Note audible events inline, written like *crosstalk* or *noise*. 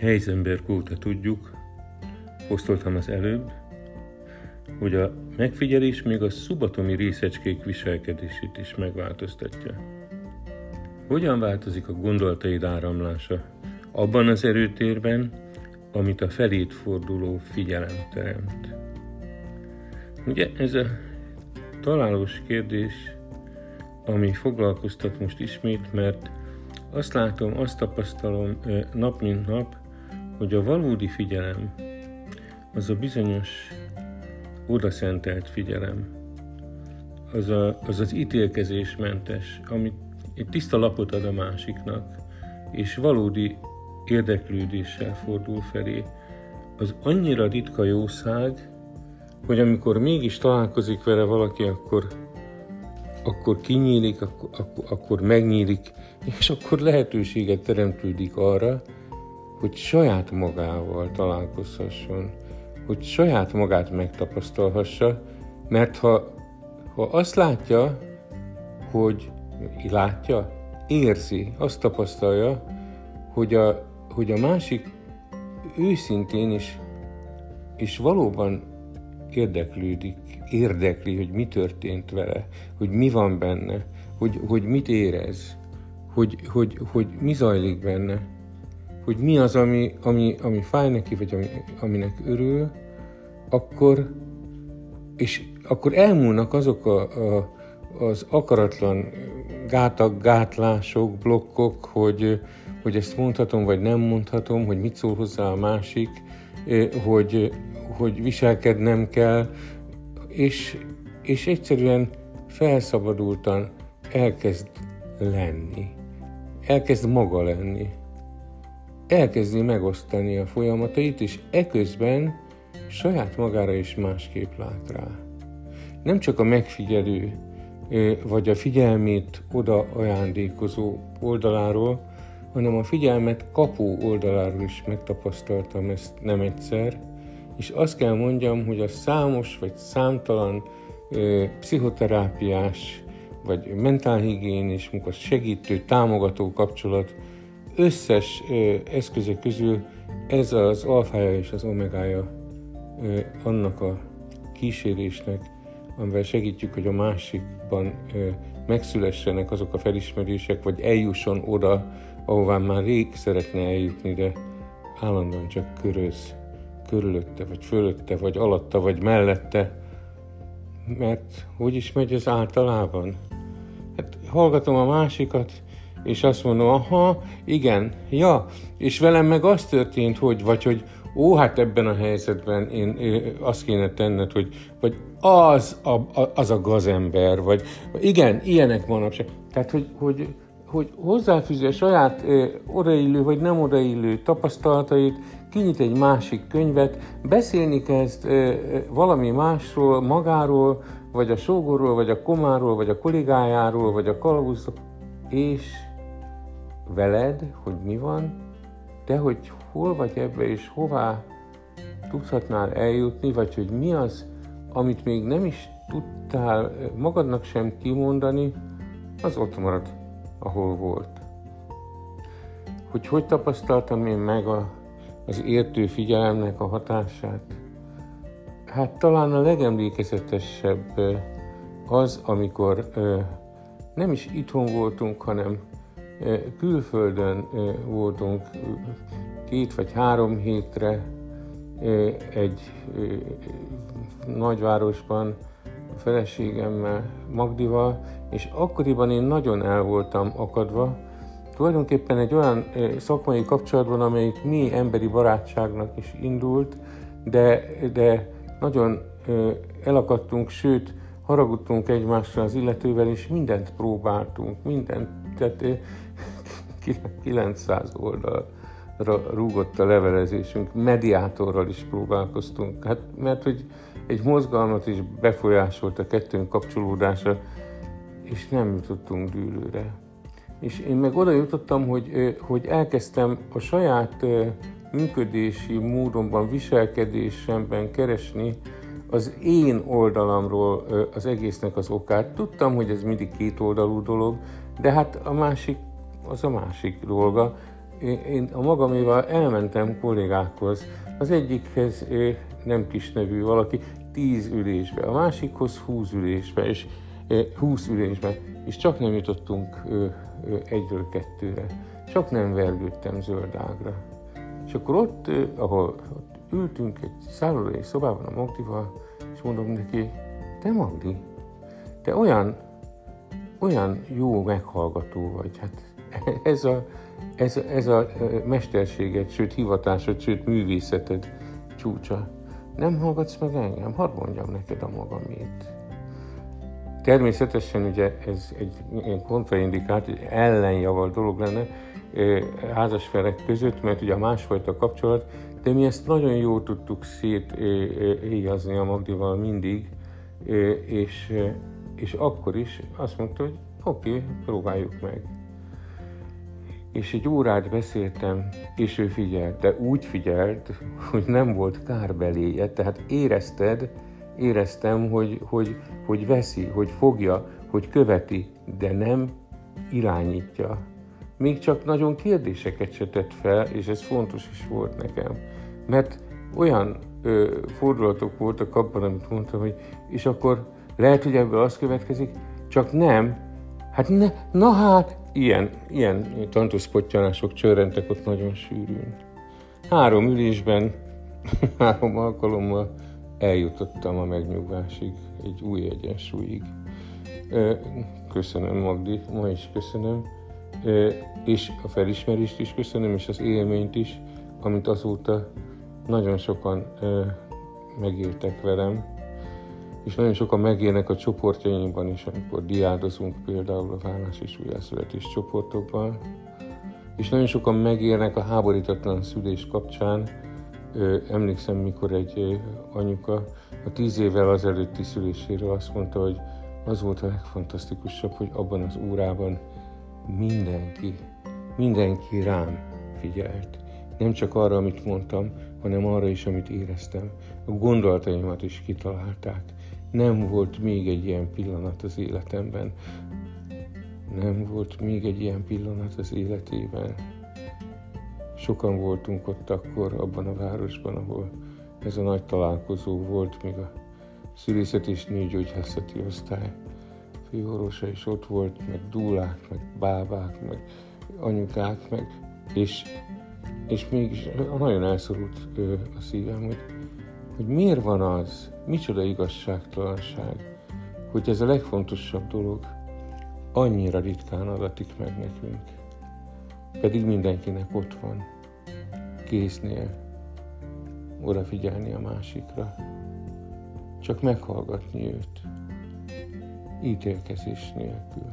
Heisenberg óta tudjuk, posztoltam az előbb, hogy a megfigyelés még a szubatomi részecskék viselkedését is megváltoztatja. Hogyan változik a gondolataid áramlása abban az erőtérben, amit a felét forduló figyelem teremt? Ugye ez a találós kérdés, ami foglalkoztat most ismét, mert azt látom, azt tapasztalom nap mint nap, hogy a valódi figyelem, az a bizonyos odaszentelt figyelem, az, a, az az ítélkezésmentes, amit egy tiszta lapot ad a másiknak, és valódi érdeklődéssel fordul felé, az annyira ritka jószág, hogy amikor mégis találkozik vele valaki, akkor, akkor kinyílik, akkor, akkor, akkor megnyílik, és akkor lehetőséget teremtődik arra, hogy saját magával találkozhasson, hogy saját magát megtapasztalhassa, mert ha, ha azt látja, hogy látja, érzi, azt tapasztalja, hogy a, hogy a másik őszintén is, és valóban érdeklődik, érdekli, hogy mi történt vele, hogy mi van benne, hogy, hogy mit érez, hogy, hogy, hogy mi zajlik benne, hogy mi az, ami, ami, ami fáj neki, vagy ami, aminek örül, akkor, és akkor elmúlnak azok a, a, az akaratlan gátak, gátlások, blokkok, hogy, hogy ezt mondhatom, vagy nem mondhatom, hogy mit szól hozzá a másik, hogy, hogy viselkednem kell, és, és egyszerűen felszabadultan elkezd lenni, elkezd maga lenni, elkezdi megosztani a folyamatait, és eközben saját magára is másképp lát rá. Nem csak a megfigyelő, vagy a figyelmét oda ajándékozó oldaláról, hanem a figyelmet kapó oldaláról is megtapasztaltam ezt nem egyszer, és azt kell mondjam, hogy a számos vagy számtalan ö, pszichoterápiás vagy mentálhigiénis munka segítő, támogató kapcsolat összes eszközök közül ez az alfája és az omegája annak a kísérésnek, amivel segítjük, hogy a másikban megszülessenek azok a felismerések, vagy eljusson oda, ahová már rég szeretne eljutni, de állandóan csak köröz körülötte, vagy fölötte, vagy alatta, vagy mellette, mert hogy is megy ez általában? Hát hallgatom a másikat, és azt mondom, aha, igen, ja, és velem meg az történt, hogy, vagy hogy ó, hát ebben a helyzetben én, én azt kéne tenned, hogy vagy az a, a, az a gazember, vagy igen, ilyenek manapság. Tehát, hogy, hogy, hogy hozzáfűzi a saját ö, odaillő vagy nem odaillő tapasztalatait, kinyit egy másik könyvet, beszélni kezd ö, valami másról, magáról, vagy a sógorról, vagy a komáról, vagy a kollégájáról, vagy a kalauzról, és veled, hogy mi van, de hogy hol vagy ebbe, és hová tudhatnál eljutni, vagy hogy mi az, amit még nem is tudtál magadnak sem kimondani, az ott marad, ahol volt. Hogy hogy tapasztaltam én meg a, az értő figyelemnek a hatását? Hát talán a legemlékezetesebb az, amikor nem is itthon voltunk, hanem külföldön voltunk két vagy három hétre egy nagyvárosban a feleségemmel, Magdival, és akkoriban én nagyon el voltam akadva, tulajdonképpen egy olyan szakmai kapcsolatban, amelyik mi emberi barátságnak is indult, de, de nagyon elakadtunk, sőt, haragudtunk egymásra az illetővel, és mindent próbáltunk, mindent, tehát 900 oldal rúgott a levelezésünk, mediátorral is próbálkoztunk, hát mert hogy egy mozgalmat is befolyásolt a kettőnk kapcsolódása, és nem jutottunk dűlőre. És én meg oda jutottam, hogy, hogy elkezdtem a saját működési módomban, viselkedésemben keresni az én oldalamról az egésznek az okát. Tudtam, hogy ez mindig két oldalú dolog, de hát a másik az a másik dolga, én a magaméval elmentem kollégákhoz. Az egyikhez nem kis nevű valaki, tíz ülésbe, a másikhoz húsz ülésbe, és húsz ülésbe, és csak nem jutottunk egyről kettőre. Csak nem vergődtem zöldágra. És akkor ott, ahol ott ültünk egy szállodai szobában a Magdival, és mondom neki, te Magdi, te olyan, olyan jó meghallgató vagy, hát *laughs* ez a, ez, ez a mesterséged, sőt hivatásod, sőt művészeted csúcsa. Nem hallgatsz meg engem? Hadd mondjam neked a magamét. Természetesen ugye ez egy ilyen kontraindikált, egy ellenjaval dolog lenne házasfelek között, mert ugye a másfajta kapcsolat, de mi ezt nagyon jól tudtuk széthéjazni a Magdival mindig, és, és akkor is azt mondta, hogy oké, okay, próbáljuk meg. És egy órát beszéltem, és ő figyelt, de úgy figyelt, hogy nem volt kárbeléje, tehát érezted, éreztem, hogy, hogy, hogy veszi, hogy fogja, hogy követi, de nem irányítja. Még csak nagyon kérdéseket se tett fel, és ez fontos is volt nekem. Mert olyan ö, fordulatok voltak abban, amit mondtam, hogy és akkor lehet, hogy ebből az következik, csak nem, hát ne, na hát, ilyen, ilyen tantuszpottyanások csörrentek ott nagyon sűrűn. Három ülésben, *laughs* három alkalommal eljutottam a megnyugvásig, egy új egyensúlyig. Köszönöm, Magdi, ma is köszönöm, és a felismerést is köszönöm, és az élményt is, amit azóta nagyon sokan megéltek velem, és nagyon sokan megélnek a csoportjainkban is, amikor diádozunk például a vállás és újjászületés csoportokban, és nagyon sokan megélnek a háborítatlan szülés kapcsán, emlékszem, mikor egy anyuka a tíz évvel az előtti szüléséről azt mondta, hogy az volt a legfantasztikusabb, hogy abban az órában mindenki, mindenki rám figyelt. Nem csak arra, amit mondtam, hanem arra is, amit éreztem. A gondolataimat is kitalálták. Nem volt még egy ilyen pillanat az életemben. Nem volt még egy ilyen pillanat az életében. Sokan voltunk ott akkor, abban a városban, ahol ez a nagy találkozó volt, még a szülészet és nőgyógyászati osztály főorvosa is ott volt, meg dúlák, meg bábák, meg anyukák, meg, és, és mégis nagyon elszorult a szívem, hogy, hogy miért van az, micsoda igazságtalanság, hogy ez a legfontosabb dolog annyira ritkán adatik meg nekünk. Pedig mindenkinek ott van, késznél, odafigyelni a másikra, csak meghallgatni őt, ítélkezés nélkül.